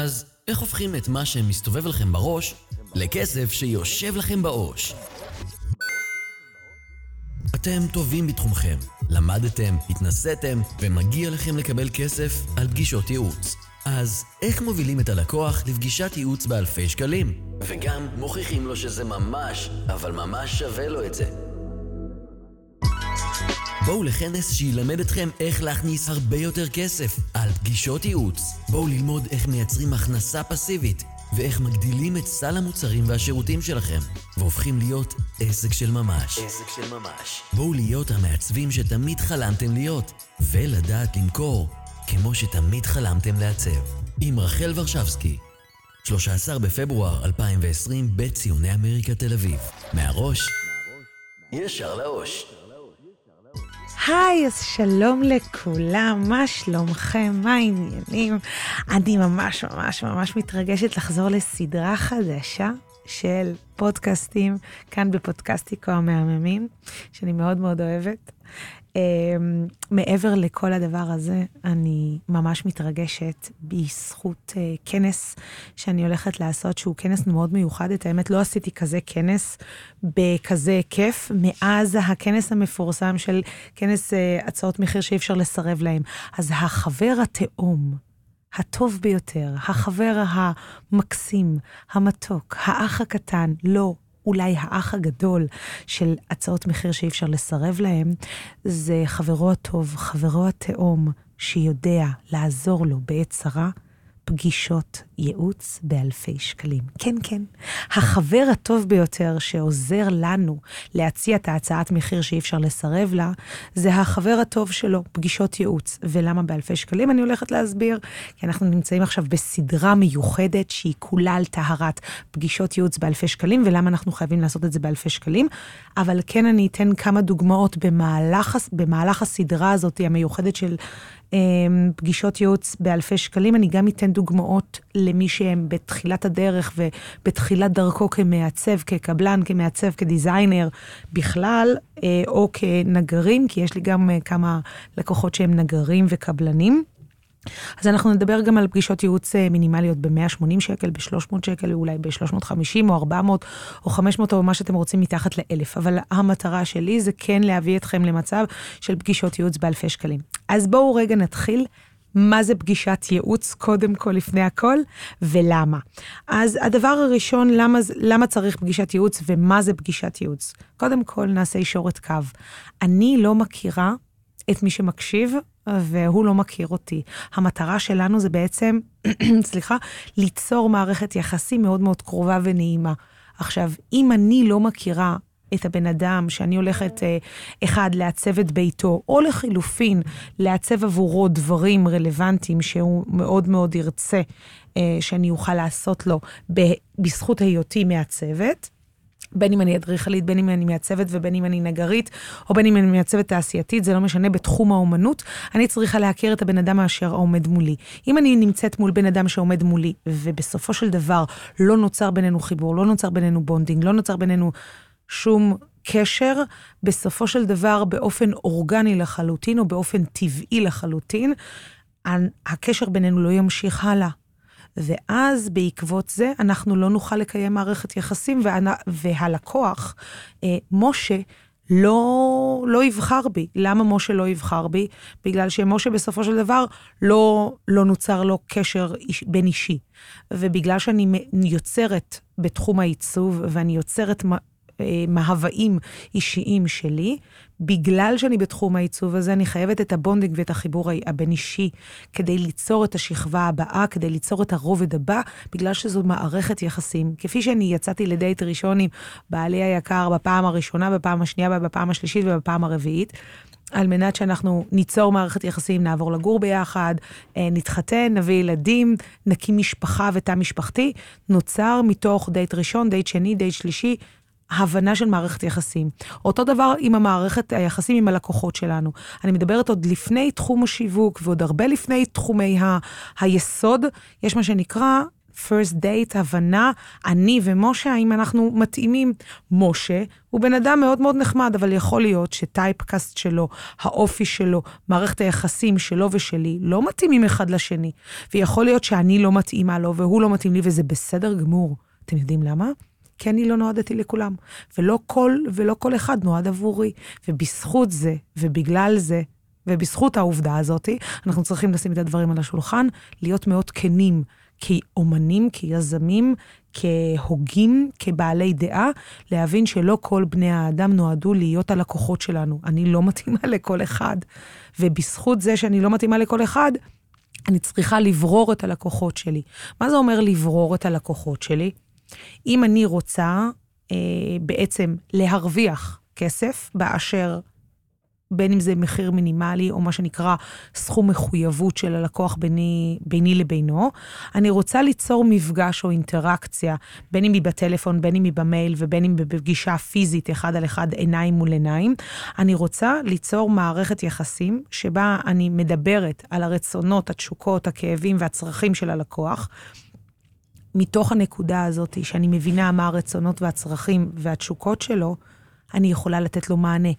אז איך הופכים את מה שמסתובב לכם בראש לכסף שיושב לכם בעו"ש? אתם טובים בתחומכם, למדתם, התנסיתם, ומגיע לכם לקבל כסף על פגישות ייעוץ. אז איך מובילים את הלקוח לפגישת ייעוץ באלפי שקלים? וגם מוכיחים לו שזה ממש, אבל ממש שווה לו את זה. בואו לכנס שילמד אתכם איך להכניס הרבה יותר כסף על פגישות ייעוץ. בואו ללמוד איך מייצרים הכנסה פסיבית ואיך מגדילים את סל המוצרים והשירותים שלכם והופכים להיות עסק של ממש. עסק של ממש. בואו להיות המעצבים שתמיד חלמתם להיות ולדעת למכור כמו שתמיד חלמתם לעצב. עם רחל ורשבסקי, 13 בפברואר 2020 בציוני אמריקה תל אביב. מהראש, ישר לאוש. היי, אז שלום לכולם, מה שלומכם? מה העניינים? אני ממש ממש ממש מתרגשת לחזור לסדרה חדשה של פודקאסטים, כאן בפודקאסטיקו המהממים, שאני מאוד מאוד אוהבת. Um, מעבר לכל הדבר הזה, אני ממש מתרגשת בזכות uh, כנס שאני הולכת לעשות, שהוא כנס מאוד מיוחד. את האמת, לא עשיתי כזה כנס בכזה היקף, מאז הכנס המפורסם של כנס uh, הצעות מחיר שאי אפשר לסרב להם. אז החבר התאום, הטוב ביותר, החבר המקסים, המתוק, האח הקטן, לא, אולי האח הגדול של הצעות מחיר שאי אפשר לסרב להם, זה חברו הטוב, חברו התאום, שיודע לעזור לו בעת צרה, פגישות ייעוץ באלפי שקלים. כן, כן, החבר הטוב ביותר שעוזר לנו להציע את ההצעת מחיר שאי אפשר לסרב לה, זה החבר הטוב שלו, פגישות ייעוץ. ולמה באלפי שקלים? אני הולכת להסביר, כי אנחנו נמצאים עכשיו בסדרה מיוחדת שהיא כולה על טהרת פגישות ייעוץ באלפי שקלים, ולמה אנחנו חייבים לעשות את זה באלפי שקלים. אבל כן אני אתן כמה דוגמאות במהלך, במהלך הסדרה הזאת המיוחדת של פגישות ייעוץ באלפי שקלים. אני גם אתן דוגמאות למי שהם בתחילת הדרך ובתחילת דרכו כמעצב, כקבלן, כמעצב, כדיזיינר בכלל, אה, או כנגרים, כי יש לי גם אה, כמה לקוחות שהם נגרים וקבלנים. אז אנחנו נדבר גם על פגישות ייעוץ אה, מינימליות ב-180 שקל, ב-300 שקל, אולי ב-350 או 400 או 500 או מה שאתם רוצים מתחת ל-1,000. אבל המטרה שלי זה כן להביא אתכם למצב של פגישות ייעוץ באלפי שקלים. אז בואו רגע נתחיל. מה זה פגישת ייעוץ, קודם כל, לפני הכל, ולמה. אז הדבר הראשון, למה, למה צריך פגישת ייעוץ ומה זה פגישת ייעוץ? קודם כל, נעשה ישורת קו. אני לא מכירה את מי שמקשיב והוא לא מכיר אותי. המטרה שלנו זה בעצם, סליחה, ליצור מערכת יחסים מאוד מאוד קרובה ונעימה. עכשיו, אם אני לא מכירה את הבן אדם שאני הולכת, אה, אחד, לעצב את ביתו, או לחילופין, לעצב עבורו דברים רלוונטיים שהוא מאוד מאוד ירצה אה, שאני אוכל לעשות לו בזכות היותי מעצבת, בין אם אני אדריכלית, בין אם אני מעצבת ובין אם אני נגרית, או בין אם אני מעצבת תעשייתית, זה לא משנה, בתחום האומנות, אני צריכה להכיר את הבן אדם אשר עומד מולי. אם אני נמצאת מול בן אדם שעומד מולי, ובסופו של דבר לא נוצר בינינו חיבור, לא נוצר בינינו bonding, לא נוצר בינינו שום קשר, בסופו של דבר, באופן אורגני לחלוטין, או באופן טבעי לחלוטין, הקשר בינינו לא ימשיך הלאה. ואז בעקבות זה אנחנו לא נוכל לקיים מערכת יחסים, והלקוח, אה, משה, לא, לא יבחר בי. למה משה לא יבחר בי? בגלל שמשה בסופו של דבר לא, לא נוצר לו קשר איש, בין אישי. ובגלל שאני יוצרת בתחום העיצוב, ואני יוצרת מהוואים אישיים שלי. בגלל שאני בתחום העיצוב הזה, אני חייבת את ה bonding ואת החיבור הבין-אישי כדי ליצור את השכבה הבאה, כדי ליצור את הרובד הבא, בגלל שזו מערכת יחסים. כפי שאני יצאתי לדייט ראשון עם בעלי היקר בפעם הראשונה, בפעם השנייה, בפעם השלישית ובפעם הרביעית. על מנת שאנחנו ניצור מערכת יחסים, נעבור לגור ביחד, אה, נתחתן, נביא ילדים, נקים משפחה ותא משפחתי, נוצר מתוך דייט ראשון, דייט שני, דייט שלישי, הבנה של מערכת יחסים. אותו דבר עם המערכת היחסים עם הלקוחות שלנו. אני מדברת עוד לפני תחום השיווק ועוד הרבה לפני תחומי ה- היסוד, יש מה שנקרא first date, הבנה, אני ומשה, האם אנחנו מתאימים. משה הוא בן אדם מאוד מאוד נחמד, אבל יכול להיות שטייפקאסט שלו, האופי שלו, מערכת היחסים שלו ושלי, לא מתאימים אחד לשני. ויכול להיות שאני לא מתאימה לו והוא לא מתאים לי, וזה בסדר גמור. אתם יודעים למה? כי אני לא נועדתי לכולם. ולא כל, ולא כל אחד נועד עבורי. ובזכות זה, ובגלל זה, ובזכות העובדה הזאת, אנחנו צריכים לשים את הדברים על השולחן, להיות מאוד כנים כאומנים, כיזמים, כהוגים, כבעלי דעה, להבין שלא כל בני האדם נועדו להיות הלקוחות שלנו. אני לא מתאימה לכל אחד. ובזכות זה שאני לא מתאימה לכל אחד, אני צריכה לברור את הלקוחות שלי. מה זה אומר לברור את הלקוחות שלי? אם אני רוצה אה, בעצם להרוויח כסף באשר בין אם זה מחיר מינימלי או מה שנקרא סכום מחויבות של הלקוח ביני, ביני לבינו. אני רוצה ליצור מפגש או אינטראקציה, בין אם היא בטלפון, בין אם היא במייל ובין אם בפגישה פיזית אחד על אחד, עיניים מול עיניים. אני רוצה ליצור מערכת יחסים שבה אני מדברת על הרצונות, התשוקות, הכאבים והצרכים של הלקוח. מתוך הנקודה הזאת, שאני מבינה מה הרצונות והצרכים והתשוקות שלו, אני יכולה לתת לו מענה.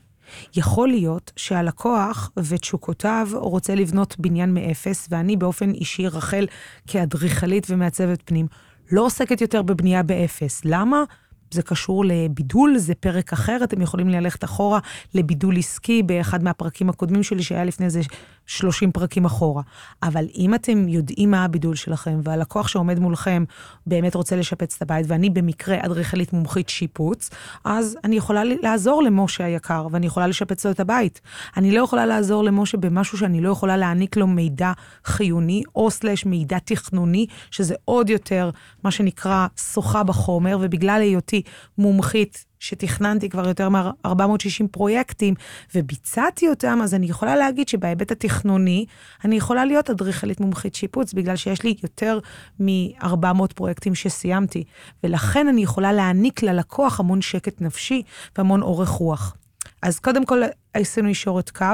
יכול להיות שהלקוח ותשוקותיו רוצה לבנות בניין מאפס, ואני באופן אישי, רחל, כאדריכלית ומעצבת פנים, לא עוסקת יותר בבנייה באפס. למה? זה קשור לבידול, זה פרק אחר, אתם יכולים ללכת אחורה לבידול עסקי באחד מהפרקים הקודמים שלי, שהיה לפני איזה 30 פרקים אחורה. אבל אם אתם יודעים מה הבידול שלכם, והלקוח שעומד מולכם באמת רוצה לשפץ את הבית, ואני במקרה אדריכלית מומחית שיפוץ, אז אני יכולה לעזור למשה היקר, ואני יכולה לשפץ לו את הבית. אני לא יכולה לעזור למשה במשהו שאני לא יכולה להעניק לו מידע חיוני, או סלש מידע תכנוני, שזה עוד יותר, מה שנקרא, שוחה בחומר, ובגלל היותי מומחית שתכננתי כבר יותר מ-460 פרויקטים וביצעתי אותם, אז אני יכולה להגיד שבהיבט התכנוני, אני יכולה להיות אדריכלית מומחית שיפוץ, בגלל שיש לי יותר מ-400 פרויקטים שסיימתי, ולכן אני יכולה להעניק ללקוח המון שקט נפשי והמון אורך רוח. אז קודם כל, עשינו ישורת קו,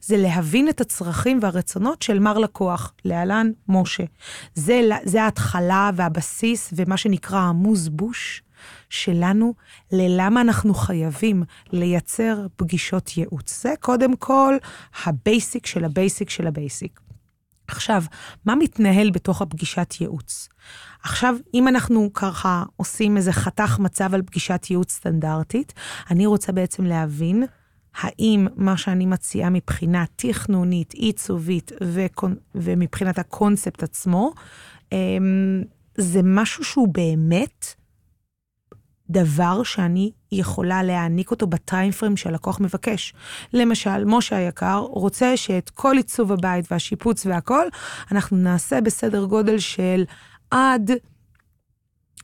זה להבין את הצרכים והרצונות של מר לקוח, להלן משה. זה, זה ההתחלה והבסיס ומה שנקרא המוז בוש שלנו ללמה אנחנו חייבים לייצר פגישות ייעוץ. זה קודם כל ה basic של ה basic של ה basic. עכשיו, מה מתנהל בתוך הפגישת ייעוץ? עכשיו, אם אנחנו ככה עושים איזה חתך מצב על פגישת ייעוץ סטנדרטית, אני רוצה בעצם להבין האם מה שאני מציעה מבחינה תכנונית, עיצובית. ומבחינת הקונספט עצמו, אמ, זה משהו שהוא באמת דבר שאני יכולה להעניק אותו בטיימפריים שהלקוח מבקש. למשל, משה היקר רוצה שאת כל עיצוב הבית והשיפוץ והכל, אנחנו נעשה בסדר גודל של עד,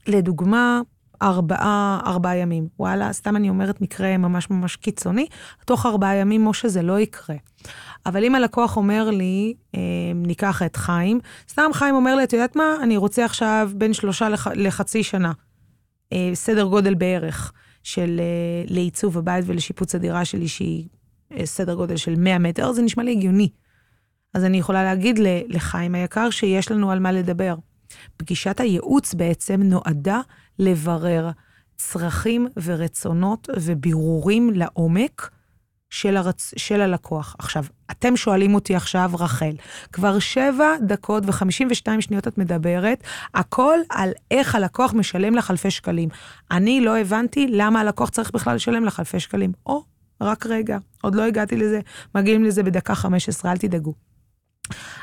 לדוגמה, ארבעה, ארבעה ימים. וואלה, סתם אני אומרת מקרה ממש ממש קיצוני, תוך ארבעה ימים, משה, זה לא יקרה. אבל אם הלקוח אומר לי, אה, ניקח את חיים, סתם חיים אומר לי, את יודעת מה, אני רוצה עכשיו בין שלושה לח, לחצי שנה. אה, סדר גודל בערך של אה, לעיצוב הבית ולשיפוץ הדירה שלי, שהיא אה, סדר גודל של 100 מטר, זה נשמע לי הגיוני. אז אני יכולה להגיד לחיים היקר שיש לנו על מה לדבר. פגישת הייעוץ בעצם נועדה לברר צרכים ורצונות ובירורים לעומק של, הרצ... של הלקוח. עכשיו, אתם שואלים אותי עכשיו, רחל, כבר שבע דקות וחמישים ושתיים שניות את מדברת, הכל על איך הלקוח משלם לך אלפי שקלים. אני לא הבנתי למה הלקוח צריך בכלל לשלם לך אלפי שקלים. או, רק רגע, עוד לא הגעתי לזה, מגיעים לזה בדקה חמש עשרה, אל תדאגו.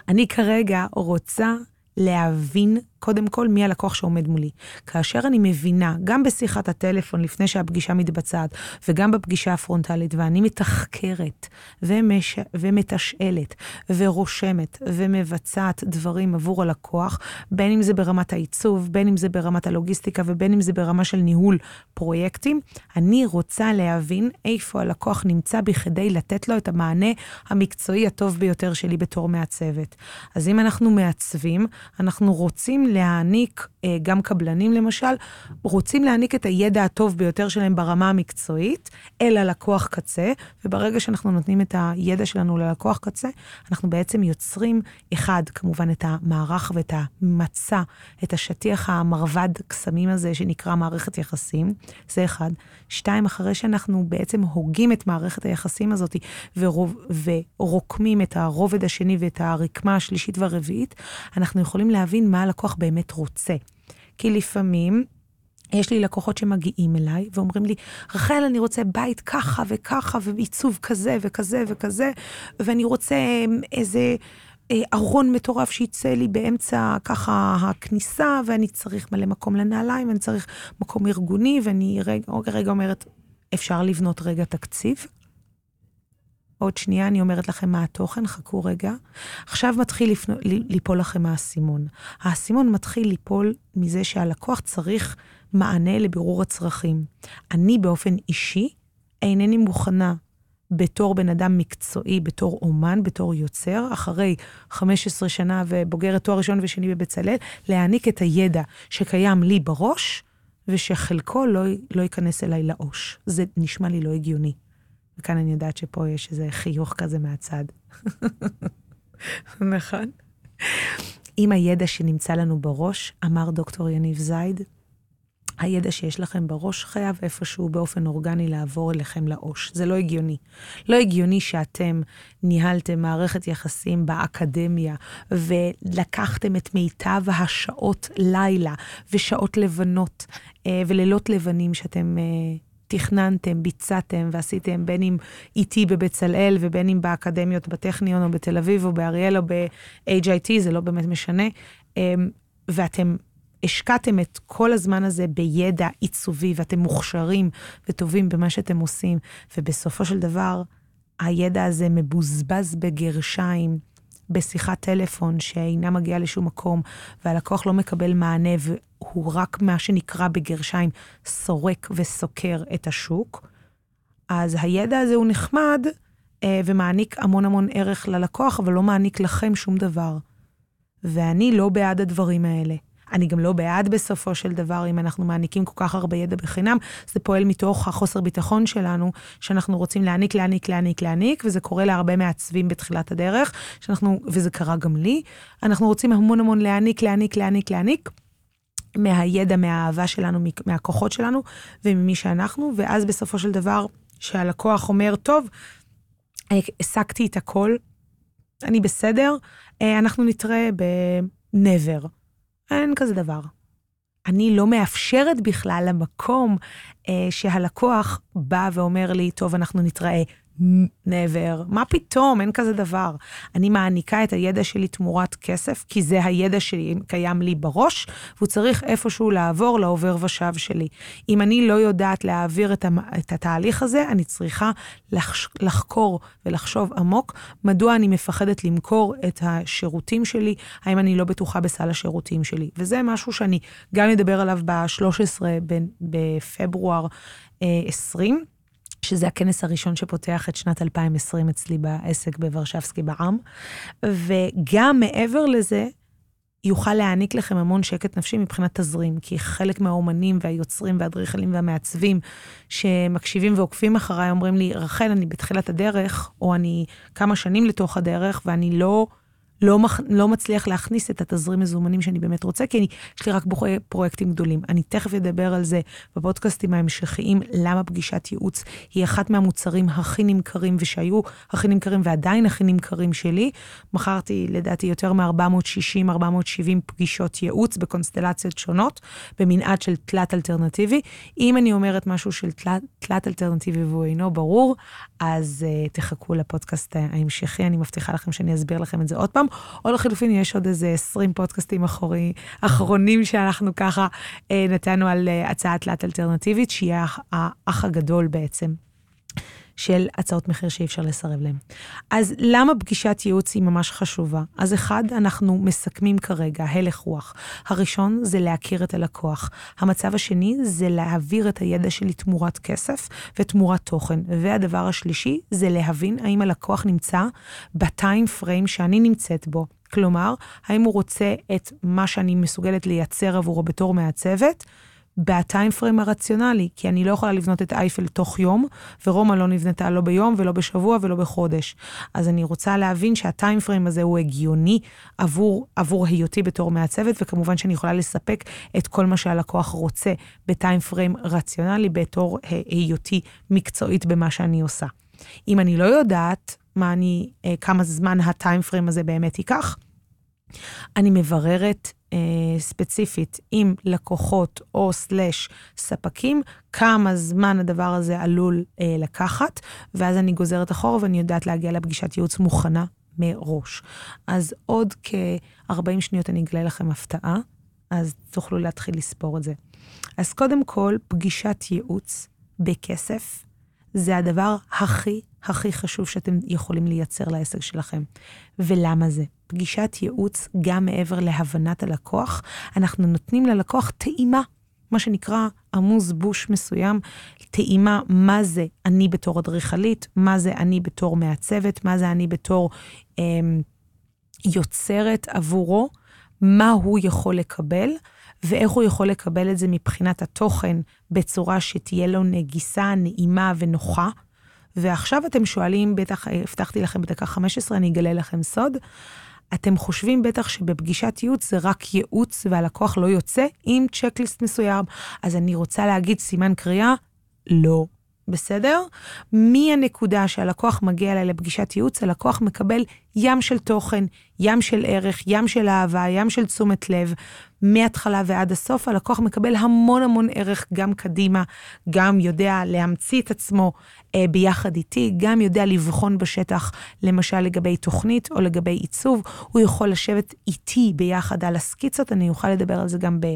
אני כרגע רוצה להבין קודם כל מי הלקוח שעומד מולי. כאשר אני מבינה, גם בשיחת הטלפון לפני שהפגישה מתבצעת, וגם בפגישה הפרונטלית, ואני מתחקרת ומש... ומתשאלת ורושמת ומבצעת דברים עבור הלקוח, בין אם זה ברמת העיצוב, בין אם זה ברמת הלוגיסטיקה ובין אם זה ברמה של ניהול פרויקטים, אני רוצה להבין איפה הלקוח נמצא בכדי לתת לו את המענה המקצועי הטוב ביותר שלי בתור מעצבת. אז אם אנחנו מעצבים, אנחנו רוצים להעניק, אה, גם קבלנים למשל, רוצים להעניק את הידע הטוב ביותר שלהם ברמה המקצועית אל הלקוח קצה, וברגע שאנחנו נותנים את הידע שלנו ללקוח קצה, אנחנו בעצם יוצרים, אחד, כמובן את המערך ואת המצע, את השטיח המרבד קסמים הזה שנקרא מערכת יחסים, זה אחד. שתיים, אחרי שאנחנו בעצם הוגים את מערכת היחסים הזאת ורוב, ורוקמים את הרובד השני ואת הרקמה השלישית והרביעית, אנחנו יכולים להבין מה הלקוח באמת רוצה. כי לפעמים יש לי לקוחות שמגיעים אליי ואומרים לי, רחל, אני רוצה בית ככה וככה, ועיצוב כזה וכזה וכזה, ואני רוצה אמ, איזה אה, ארון מטורף שיצא לי באמצע ככה הכניסה, ואני צריך מלא מקום לנעליים, ואני צריך מקום ארגוני, ואני רגע, רגע אומרת, אפשר לבנות רגע תקציב? עוד שנייה אני אומרת לכם מה התוכן, חכו רגע. עכשיו מתחיל לפנו, ליפול לכם האסימון. האסימון מתחיל ליפול מזה שהלקוח צריך מענה לבירור הצרכים. אני באופן אישי אינני מוכנה בתור בן אדם מקצועי, בתור אומן, בתור יוצר, אחרי 15 שנה ובוגרת תואר ראשון ושני בבצלאל, להעניק את הידע שקיים לי בראש, ושחלקו לא, לא ייכנס אליי לעו"ש. זה נשמע לי לא הגיוני. וכאן אני יודעת שפה יש איזה חיוך כזה מהצד. נכון? עם הידע שנמצא לנו בראש, אמר דוקטור יניב זייד, הידע שיש לכם בראש חייב איפשהו באופן אורגני לעבור אליכם לעו"ש. זה לא הגיוני. לא הגיוני שאתם ניהלתם מערכת יחסים באקדמיה ולקחתם את מיטב השעות לילה ושעות לבנות אה, ולילות לבנים שאתם... תכננתם, ביצעתם ועשיתם, בין אם איתי בבצלאל ובין אם באקדמיות בטכניון או בתל אביב או באריאל או ב-HIT, זה לא באמת משנה, אמ, ואתם השקעתם את כל הזמן הזה בידע עיצובי, ואתם מוכשרים וטובים במה שאתם עושים, ובסופו של דבר, הידע הזה מבוזבז בגרשיים, בשיחת טלפון שאינה מגיעה לשום מקום, והלקוח לא מקבל מענה, והוא רק מה שנקרא בגרשיים סורק וסוקר את השוק, אז הידע הזה הוא נחמד אה, ומעניק המון המון ערך ללקוח, אבל לא מעניק לכם שום דבר. ואני לא בעד הדברים האלה. אני גם לא בעד בסופו של דבר, אם אנחנו מעניקים כל כך הרבה ידע בחינם, זה פועל מתוך החוסר ביטחון שלנו, שאנחנו רוצים להעניק, להעניק, להעניק, להעניק, וזה קורה להרבה מעצבים בתחילת הדרך, שאנחנו, וזה קרה גם לי, אנחנו רוצים המון המון להעניק, להעניק, להעניק, להעניק. מהידע, מהאהבה שלנו, מהכוחות שלנו וממי שאנחנו, ואז בסופו של דבר, שהלקוח אומר, טוב, השגתי את הכל, אני בסדר, אה, אנחנו נתראה ב-never. אין כזה דבר. אני לא מאפשרת בכלל למקום אה, שהלקוח בא ואומר לי, טוב, אנחנו נתראה. Never, מה פתאום, אין כזה דבר. אני מעניקה את הידע שלי תמורת כסף, כי זה הידע שקיים לי בראש, והוא צריך איפשהו לעבור לעובר ושב שלי. אם אני לא יודעת להעביר את, המ... את התהליך הזה, אני צריכה לחש... לחקור ולחשוב עמוק, מדוע אני מפחדת למכור את השירותים שלי, האם אני לא בטוחה בסל השירותים שלי. וזה משהו שאני גם אדבר עליו ב-13 בפברואר 20. שזה הכנס הראשון שפותח את שנת 2020 אצלי בעסק בוורשבסקי בעם. וגם מעבר לזה, יוכל להעניק לכם המון שקט נפשי מבחינת תזרים, כי חלק מהאומנים והיוצרים והאדריכלים והמעצבים שמקשיבים ועוקפים אחריי אומרים לי, רחל, אני בתחילת הדרך, או אני כמה שנים לתוך הדרך, ואני לא... לא, מח, לא מצליח להכניס את התזרים מזומנים שאני באמת רוצה, כי אני, יש לי רק פרויקטים גדולים. אני תכף אדבר על זה בפודקאסטים ההמשכיים, למה פגישת ייעוץ היא אחת מהמוצרים הכי נמכרים, ושהיו הכי נמכרים ועדיין הכי נמכרים שלי. מכרתי, לדעתי, יותר מ-460-470 פגישות ייעוץ בקונסטלציות שונות, במנעד של תלת אלטרנטיבי. אם אני אומרת משהו של תלת, תלת אלטרנטיבי והוא אינו ברור, אז uh, תחכו לפודקאסט ההמשכי, אני מבטיחה לכם שאני אסביר לכם את זה עוד פעם. או לחלופין, יש עוד איזה 20 פודקאסטים אחורי, אחרונים שאנחנו ככה אה, נתנו על אה, הצעה תלת אלטרנטיבית, שהיא האח הגדול בעצם. של הצעות מחיר שאי אפשר לסרב להן. אז למה פגישת ייעוץ היא ממש חשובה? אז אחד, אנחנו מסכמים כרגע הלך רוח. הראשון זה להכיר את הלקוח. המצב השני זה להעביר את הידע שלי תמורת כסף ותמורת תוכן. והדבר השלישי זה להבין האם הלקוח נמצא בטיים פריים שאני נמצאת בו. כלומר, האם הוא רוצה את מה שאני מסוגלת לייצר עבורו בתור מעצבת, בטיים פריים הרציונלי, כי אני לא יכולה לבנות את אייפל תוך יום, ורומא לא נבנתה לא ביום ולא בשבוע ולא בחודש. אז אני רוצה להבין שהטיים פריים הזה הוא הגיוני עבור, עבור היותי בתור מעצבת, וכמובן שאני יכולה לספק את כל מה שהלקוח רוצה בטיים פריים רציונלי, בתור היותי מקצועית במה שאני עושה. אם אני לא יודעת מה אני, אה, כמה זמן הטיים פריים הזה באמת ייקח, אני מבררת אה, ספציפית עם לקוחות או סלאש ספקים, כמה זמן הדבר הזה עלול אה, לקחת, ואז אני גוזרת אחורה ואני יודעת להגיע לפגישת ייעוץ מוכנה מראש. אז עוד כ-40 שניות אני אגלה לכם הפתעה, אז תוכלו להתחיל לספור את זה. אז קודם כל, פגישת ייעוץ בכסף זה הדבר הכי הכי חשוב שאתם יכולים לייצר לעסק שלכם. ולמה זה? פגישת ייעוץ, גם מעבר להבנת הלקוח, אנחנו נותנים ללקוח טעימה, מה שנקרא עמוז בוש מסוים, טעימה מה זה אני בתור אדריכלית, מה זה אני בתור מעצבת, מה זה אני בתור אה, יוצרת עבורו, מה הוא יכול לקבל. ואיך הוא יכול לקבל את זה מבחינת התוכן בצורה שתהיה לו נגיסה, נעימה ונוחה. ועכשיו אתם שואלים, בטח הבטחתי לכם בדקה 15, אני אגלה לכם סוד. אתם חושבים בטח שבפגישת ייעוץ זה רק ייעוץ והלקוח לא יוצא עם צ'קליסט מסוים. אז אני רוצה להגיד סימן קריאה, לא. בסדר? מהנקודה שהלקוח מגיע אליי לפגישת ייעוץ, הלקוח מקבל ים של תוכן, ים של ערך, ים של אהבה, ים של תשומת לב. מההתחלה ועד הסוף, הלקוח מקבל המון המון ערך גם קדימה, גם יודע להמציא את עצמו אה, ביחד איתי, גם יודע לבחון בשטח, למשל לגבי תוכנית או לגבי עיצוב, הוא יכול לשבת איתי ביחד על הסקיצות, אני אוכל לדבר על זה גם ב...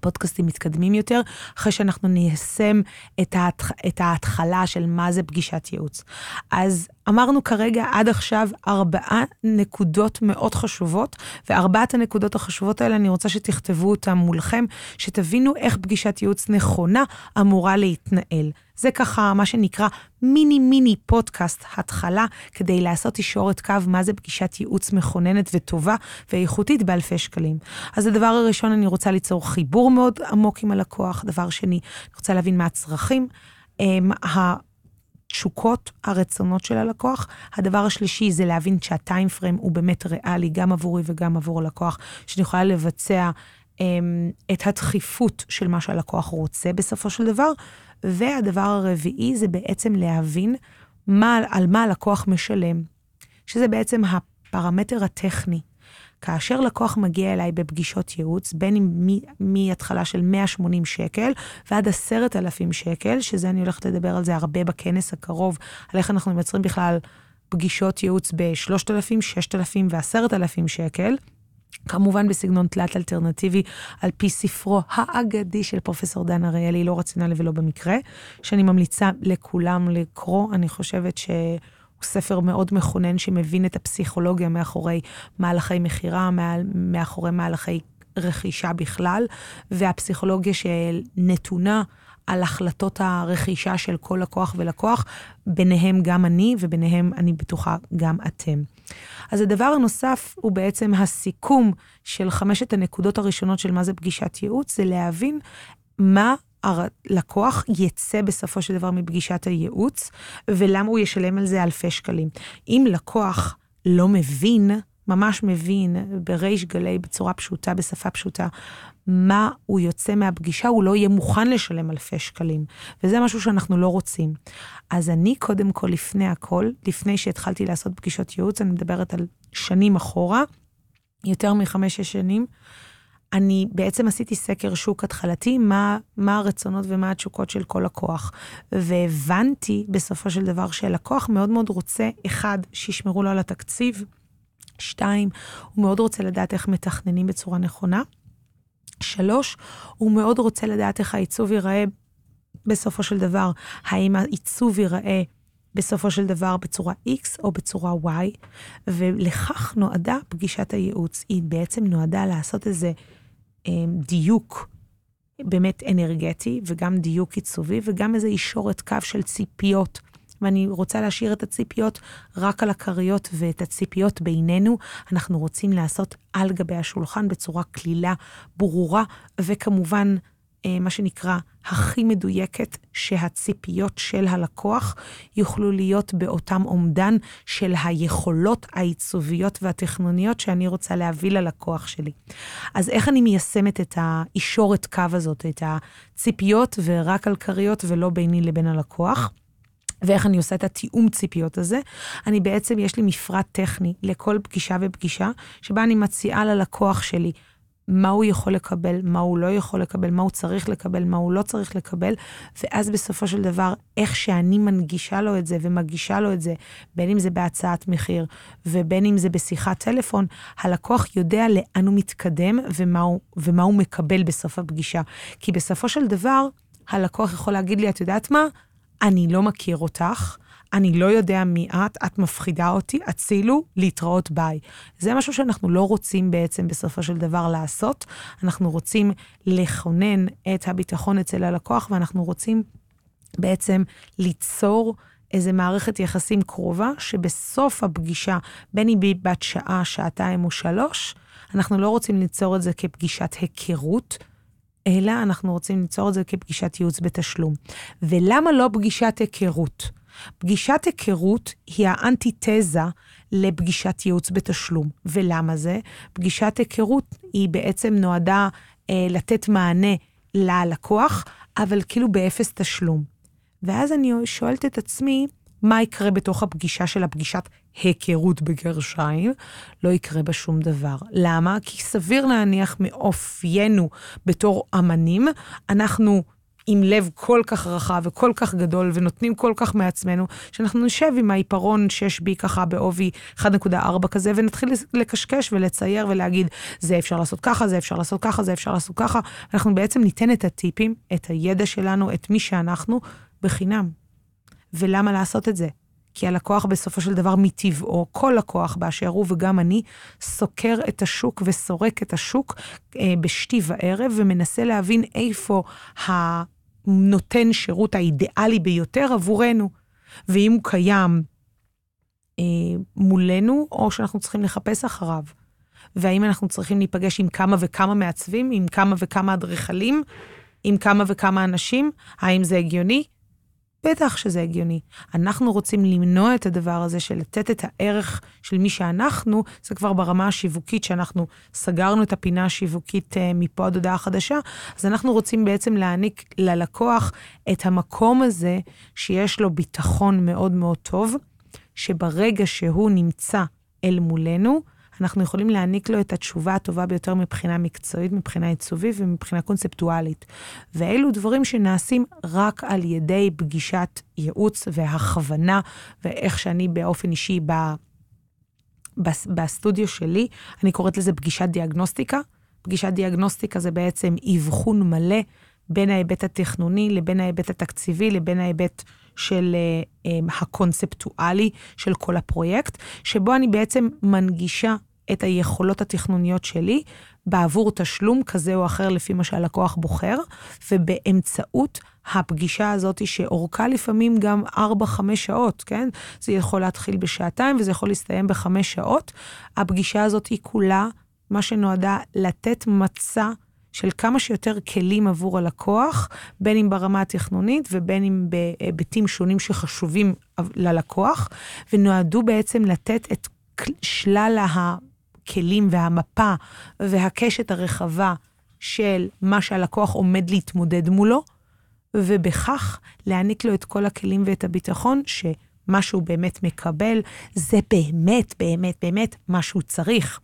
פודקאסטים מתקדמים יותר, אחרי שאנחנו ניישם את, ההתח... את ההתחלה של מה זה פגישת ייעוץ. אז אמרנו כרגע עד עכשיו ארבעה נקודות מאוד חשובות, וארבעת הנקודות החשובות האלה, אני רוצה שתכתבו אותן מולכם, שתבינו איך פגישת ייעוץ נכונה אמורה להתנהל. זה ככה מה שנקרא מיני מיני פודקאסט התחלה, כדי לעשות אישורת קו מה זה פגישת ייעוץ מכוננת וטובה ואיכותית באלפי שקלים. אז הדבר הראשון, אני רוצה ליצור חיבור מאוד עמוק עם הלקוח. דבר שני, אני רוצה להבין מה הצרכים. אמ, התשוקות, הרצונות של הלקוח. הדבר השלישי זה להבין שהטיים פריים הוא באמת ריאלי, גם עבורי וגם עבור הלקוח, שאני יכולה לבצע אמ, את הדחיפות של מה שהלקוח רוצה בסופו של דבר. והדבר הרביעי זה בעצם להבין מה, על מה הלקוח משלם, שזה בעצם הפרמטר הטכני. כאשר לקוח מגיע אליי בפגישות ייעוץ, בין אם מהתחלה של 180 שקל ועד 10,000 שקל, שזה אני הולכת לדבר על זה הרבה בכנס הקרוב, על איך אנחנו מייצרים בכלל פגישות ייעוץ ב-3,000, 6,000 ו-10,000 שקל. כמובן בסגנון תלת אלטרנטיבי, על פי ספרו האגדי של פרופסור דן אריאלי, לא רציונלי ולא במקרה, שאני ממליצה לכולם לקרוא. אני חושבת שהוא ספר מאוד מכונן שמבין את הפסיכולוגיה מאחורי מהלכי מכירה, מאחורי מהלכי רכישה בכלל, והפסיכולוגיה שנתונה על החלטות הרכישה של כל לקוח ולקוח, ביניהם גם אני, וביניהם אני בטוחה גם אתם. אז הדבר הנוסף הוא בעצם הסיכום של חמשת הנקודות הראשונות של מה זה פגישת ייעוץ, זה להבין מה הלקוח יצא בסופו של דבר מפגישת הייעוץ, ולמה הוא ישלם על זה אלפי שקלים. אם לקוח לא מבין, ממש מבין בריש גלי, בצורה פשוטה, בשפה פשוטה, מה הוא יוצא מהפגישה, הוא לא יהיה מוכן לשלם אלפי שקלים. וזה משהו שאנחנו לא רוצים. אז אני, קודם כל, לפני הכל, לפני שהתחלתי לעשות פגישות ייעוץ, אני מדברת על שנים אחורה, יותר מחמש-שש שנים, אני בעצם עשיתי סקר שוק התחלתי, מה, מה הרצונות ומה התשוקות של כל לקוח. והבנתי בסופו של דבר שלקוח מאוד מאוד רוצה, אחד, שישמרו לו על התקציב, שתיים, הוא מאוד רוצה לדעת איך מתכננים בצורה נכונה. שלוש, הוא מאוד רוצה לדעת איך העיצוב ייראה בסופו של דבר. האם העיצוב ייראה בסופו של דבר בצורה X או בצורה Y, ולכך נועדה פגישת הייעוץ. היא בעצם נועדה לעשות איזה אה, דיוק באמת אנרגטי, וגם דיוק עיצובי, וגם איזה אישורת קו של ציפיות ואני רוצה להשאיר את הציפיות רק על הכריות ואת הציפיות בינינו. אנחנו רוצים לעשות על גבי השולחן בצורה קלילה, ברורה, וכמובן, אה, מה שנקרא, הכי מדויקת, שהציפיות של הלקוח יוכלו להיות באותם אומדן של היכולות העיצוביות והטכנוניות שאני רוצה להביא ללקוח שלי. אז איך אני מיישמת את האישורת קו הזאת, את הציפיות ורק על כריות ולא ביני לבין הלקוח? ואיך אני עושה את התיאום ציפיות הזה. אני בעצם, יש לי מפרט טכני לכל פגישה ופגישה, שבה אני מציעה ללקוח שלי מה הוא יכול לקבל, מה הוא לא יכול לקבל, מה הוא צריך לקבל, מה הוא לא צריך לקבל, ואז בסופו של דבר, איך שאני מנגישה לו את זה ומגישה לו את זה, בין אם זה בהצעת מחיר ובין אם זה בשיחת טלפון, הלקוח יודע לאן הוא מתקדם ומה הוא, ומה הוא מקבל בסוף הפגישה. כי בסופו של דבר, הלקוח יכול להגיד לי, את יודעת מה? אני לא מכיר אותך, אני לא יודע מי את, את מפחידה אותי, הצילו, להתראות ביי. זה משהו שאנחנו לא רוצים בעצם בסופו של דבר לעשות. אנחנו רוצים לכונן את הביטחון אצל הלקוח, ואנחנו רוצים בעצם ליצור איזה מערכת יחסים קרובה, שבסוף הפגישה, בין אם היא בת שעה, שעתיים או שלוש, אנחנו לא רוצים ליצור את זה כפגישת היכרות, אלא אנחנו רוצים ליצור את זה כפגישת ייעוץ בתשלום. ולמה לא פגישת היכרות? פגישת היכרות היא האנטיתזה לפגישת ייעוץ בתשלום. ולמה זה? פגישת היכרות היא בעצם נועדה אה, לתת מענה ללקוח, אבל כאילו באפס תשלום. ואז אני שואלת את עצמי, מה יקרה בתוך הפגישה של הפגישת היכרות בגרשיים? לא יקרה בה שום דבר. למה? כי סביר להניח מאופיינו בתור אמנים, אנחנו עם לב כל כך רחב וכל כך גדול, ונותנים כל כך מעצמנו, שאנחנו נשב עם העיפרון 6B ככה בעובי 1.4 כזה, ונתחיל לקשקש ולצייר ולהגיד, זה אפשר לעשות ככה, זה אפשר לעשות ככה, זה אפשר לעשות ככה. אנחנו בעצם ניתן את הטיפים, את הידע שלנו, את מי שאנחנו, בחינם. ולמה לעשות את זה? כי הלקוח בסופו של דבר מטבעו, כל לקוח באשר הוא וגם אני, סוקר את השוק וסורק את השוק אה, בשתי וערב ומנסה להבין איפה הנותן שירות האידיאלי ביותר עבורנו. ואם הוא קיים אה, מולנו, או שאנחנו צריכים לחפש אחריו. והאם אנחנו צריכים להיפגש עם כמה וכמה מעצבים, עם כמה וכמה אדריכלים, עם כמה וכמה אנשים? האם זה הגיוני? בטח שזה הגיוני. אנחנו רוצים למנוע את הדבר הזה של לתת את הערך של מי שאנחנו, זה כבר ברמה השיווקית, שאנחנו סגרנו את הפינה השיווקית uh, מפה עד הודעה חדשה, אז אנחנו רוצים בעצם להעניק ללקוח את המקום הזה, שיש לו ביטחון מאוד מאוד טוב, שברגע שהוא נמצא אל מולנו, אנחנו יכולים להעניק לו את התשובה הטובה ביותר מבחינה מקצועית, מבחינה עיצובית ומבחינה קונספטואלית. ואלו דברים שנעשים רק על ידי פגישת ייעוץ והכוונה, ואיך שאני באופן אישי ב... בסטודיו שלי, אני קוראת לזה פגישת דיאגנוסטיקה. פגישת דיאגנוסטיקה זה בעצם אבחון מלא בין ההיבט התכנוני לבין ההיבט התקציבי לבין ההיבט של um, הקונספטואלי של כל הפרויקט, שבו אני בעצם מנגישה את היכולות התכנוניות שלי בעבור תשלום כזה או אחר לפי מה שהלקוח בוחר, ובאמצעות הפגישה הזאת שאורכה לפעמים גם 4-5 שעות, כן? זה יכול להתחיל בשעתיים וזה יכול להסתיים בחמש שעות. הפגישה הזאת היא כולה מה שנועדה לתת מצע של כמה שיותר כלים עבור הלקוח, בין אם ברמה התכנונית ובין אם בהיבטים שונים שחשובים ללקוח, ונועדו בעצם לתת את שלל הכלים והמפה והקשת הרחבה של מה שהלקוח עומד להתמודד מולו, ובכך להעניק לו את כל הכלים ואת הביטחון שמה שהוא באמת מקבל, זה באמת, באמת, באמת מה שהוא צריך.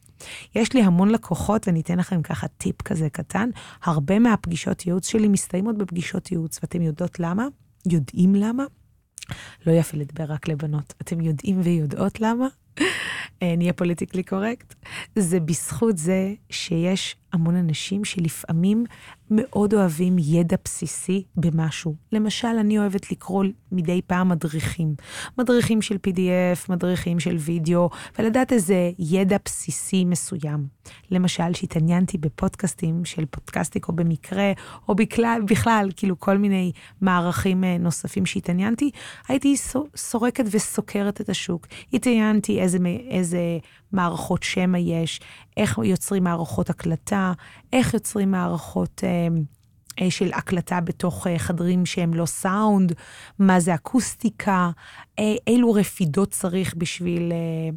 יש לי המון לקוחות, ואני אתן לכם ככה טיפ כזה קטן. הרבה מהפגישות ייעוץ שלי מסתיימות בפגישות ייעוץ, ואתם יודעות למה? יודעים למה? לא יפה לדבר רק לבנות. אתם יודעים ויודעות למה? אה, נהיה פוליטיקלי קורקט. זה בזכות זה שיש המון אנשים שלפעמים מאוד אוהבים ידע בסיסי במשהו. למשל, אני אוהבת לקרוא מדי פעם מדריכים. מדריכים של PDF, מדריכים של וידאו, ולדעת איזה ידע בסיסי מסוים. למשל, שהתעניינתי בפודקאסטים של פודקאסטיקו במקרה, או בכלל, בכלל, כאילו כל מיני מערכים אה, נוספים שהתעניינתי, הייתי סורקת וסוקרת את השוק. התעניינתי איזה, איזה מערכות שמע יש, איך יוצרים מערכות הקלטה, איך יוצרים מערכות אה, אה, של הקלטה בתוך אה, חדרים שהם לא סאונד, מה זה אקוסטיקה, אה, אילו רפידות צריך בשביל... אה,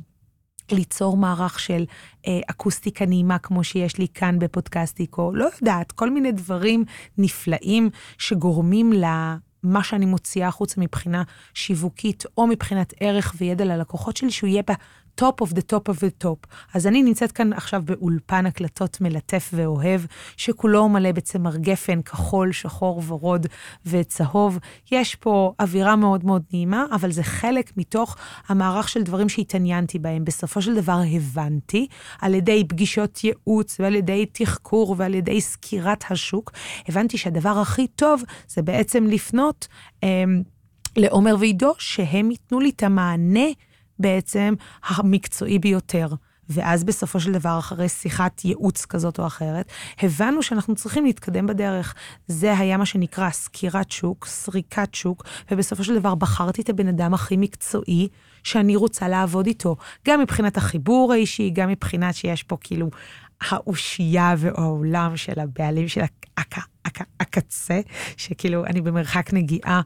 ליצור מערך של אה, אקוסטיקה נעימה כמו שיש לי כאן בפודקאסטיקו, לא יודעת, כל מיני דברים נפלאים שגורמים למה שאני מוציאה החוצה מבחינה שיווקית או מבחינת ערך וידע ללקוחות שלי, שהוא יהיה top of the top of the top. אז אני נמצאת כאן עכשיו באולפן הקלטות מלטף ואוהב, שכולו מלא בצמר גפן, כחול, שחור, ורוד וצהוב. יש פה אווירה מאוד מאוד נעימה, אבל זה חלק מתוך המערך של דברים שהתעניינתי בהם. בסופו של דבר הבנתי, על ידי פגישות ייעוץ ועל ידי תחקור ועל ידי סקירת השוק, הבנתי שהדבר הכי טוב זה בעצם לפנות אה, לעומר ועידו, שהם ייתנו לי את המענה. בעצם המקצועי ביותר. ואז בסופו של דבר, אחרי שיחת ייעוץ כזאת או אחרת, הבנו שאנחנו צריכים להתקדם בדרך. זה היה מה שנקרא סקירת שוק, סריקת שוק, ובסופו של דבר בחרתי את הבן אדם הכי מקצועי שאני רוצה לעבוד איתו. גם מבחינת החיבור האישי, גם מבחינת שיש פה כאילו האושייה והעולם של הבעלים של הק, הק, הקצה, שכאילו אני במרחק נגיעה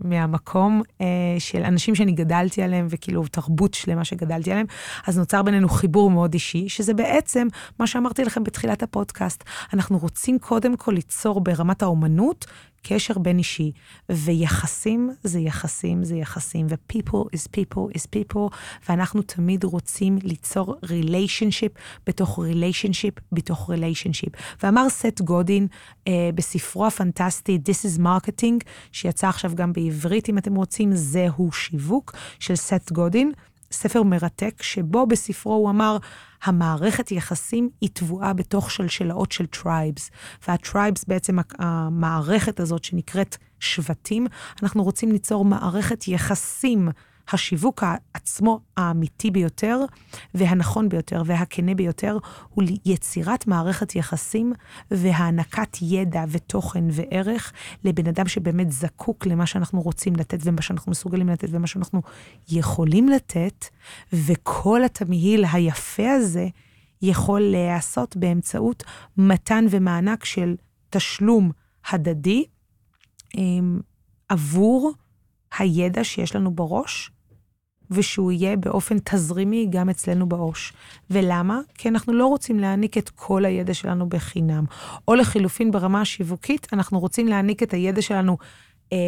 מהמקום אה, של אנשים שאני גדלתי עליהם, וכאילו תרבות שלמה שגדלתי עליהם, אז נוצר בינינו חיבור מאוד אישי, שזה בעצם מה שאמרתי לכם בתחילת הפודקאסט. אנחנו רוצים קודם כל ליצור ברמת האומנות קשר בין אישי, ויחסים זה יחסים זה יחסים, ו-people is people is people, ואנחנו תמיד רוצים ליצור relationship בתוך relationship בתוך relationship. ואמר סט גודין אה, בספרו הפנטסטי This is Marketing, שיצא עכשיו גם בעברית, אם אתם רוצים, זהו שיווק, של סט גודין, ספר מרתק, שבו בספרו הוא אמר, המערכת יחסים היא טבועה בתוך שלשלאות של tribes. וה tribes בעצם המערכת הזאת שנקראת שבטים, אנחנו רוצים ליצור מערכת יחסים השיווק עצמו האמיתי ביותר והנכון ביותר והכנה ביותר הוא יצירת מערכת יחסים והענקת ידע ותוכן וערך לבן אדם שבאמת זקוק למה שאנחנו רוצים לתת ומה שאנחנו מסוגלים לתת ומה שאנחנו יכולים לתת, וכל התמהיל היפה הזה יכול להיעשות באמצעות מתן ומענק של תשלום הדדי אמ, עבור הידע שיש לנו בראש, ושהוא יהיה באופן תזרימי גם אצלנו בעו"ש. ולמה? כי אנחנו לא רוצים להעניק את כל הידע שלנו בחינם. או לחילופין, ברמה השיווקית, אנחנו רוצים להעניק את הידע שלנו אה,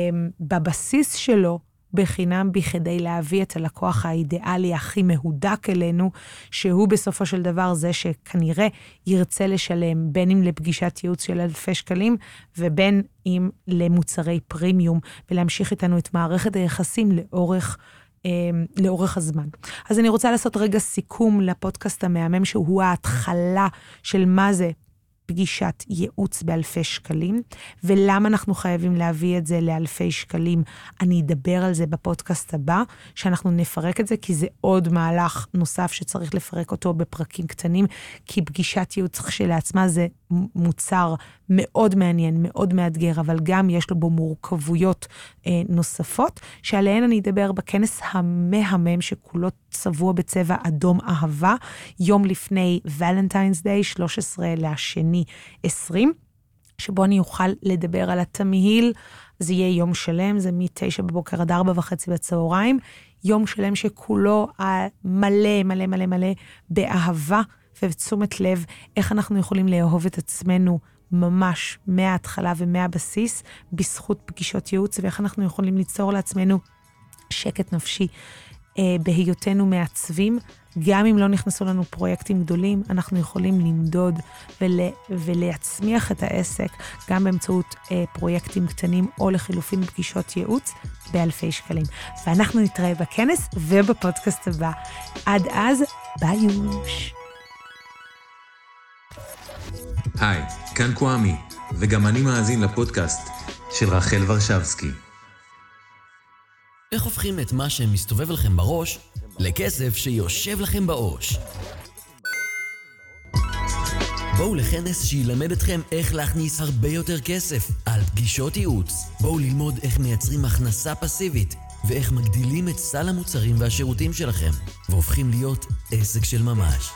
בבסיס שלו, בחינם בכדי להביא את הלקוח האידיאלי הכי מהודק אלינו, שהוא בסופו של דבר זה שכנראה ירצה לשלם, בין אם לפגישת ייעוץ של אלפי שקלים, ובין אם למוצרי פרימיום, ולהמשיך איתנו את מערכת היחסים לאורך לאורך הזמן. אז אני רוצה לעשות רגע סיכום לפודקאסט המהמם, שהוא ההתחלה של מה זה פגישת ייעוץ באלפי שקלים, ולמה אנחנו חייבים להביא את זה לאלפי שקלים. אני אדבר על זה בפודקאסט הבא, שאנחנו נפרק את זה, כי זה עוד מהלך נוסף שצריך לפרק אותו בפרקים קטנים, כי פגישת ייעוץ כשלעצמה זה מוצר מאוד מעניין, מאוד מאתגר, אבל גם יש לו בו מורכבויות אה, נוספות, שעליהן אני אדבר בכנס המהמם שכולו צבוע בצבע אדום אהבה, יום לפני ולנטיינס דיי, 13 לשני 20. שבו אני אוכל לדבר על התמהיל, זה יהיה יום שלם, זה מ-9 בבוקר עד 4 וחצי בצהריים, יום שלם שכולו מלא מלא מלא מלא באהבה ובתשומת לב, איך אנחנו יכולים לאהוב את עצמנו ממש מההתחלה ומהבסיס, בזכות פגישות ייעוץ, ואיך אנחנו יכולים ליצור לעצמנו שקט נפשי אה, בהיותנו מעצבים. גם אם לא נכנסו לנו פרויקטים גדולים, אנחנו יכולים למדוד ול, ולהצמיח את העסק גם באמצעות אה, פרויקטים קטנים, או לחילופין פגישות ייעוץ באלפי שקלים. ואנחנו נתראה בכנס ובפודקאסט הבא. עד אז, ביי יוש. היי, כאן קוואמי, וגם אני מאזין לפודקאסט של רחל ורשבסקי. איך הופכים את מה שמסתובב לכם בראש לכסף שיושב לכם בעו"ש? בואו לכנס שילמד אתכם איך להכניס הרבה יותר כסף על פגישות ייעוץ. בואו ללמוד איך מייצרים הכנסה פסיבית ואיך מגדילים את סל המוצרים והשירותים שלכם והופכים להיות עסק של ממש.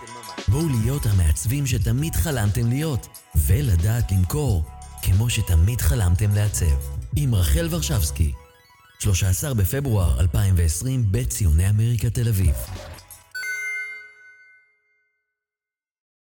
בואו להיות המעצבים שתמיד חלמתם להיות ולדעת למכור כמו שתמיד חלמתם לעצב. עם רחל ורשבסקי, 13 בפברואר 2020 בציוני אמריקה תל אביב.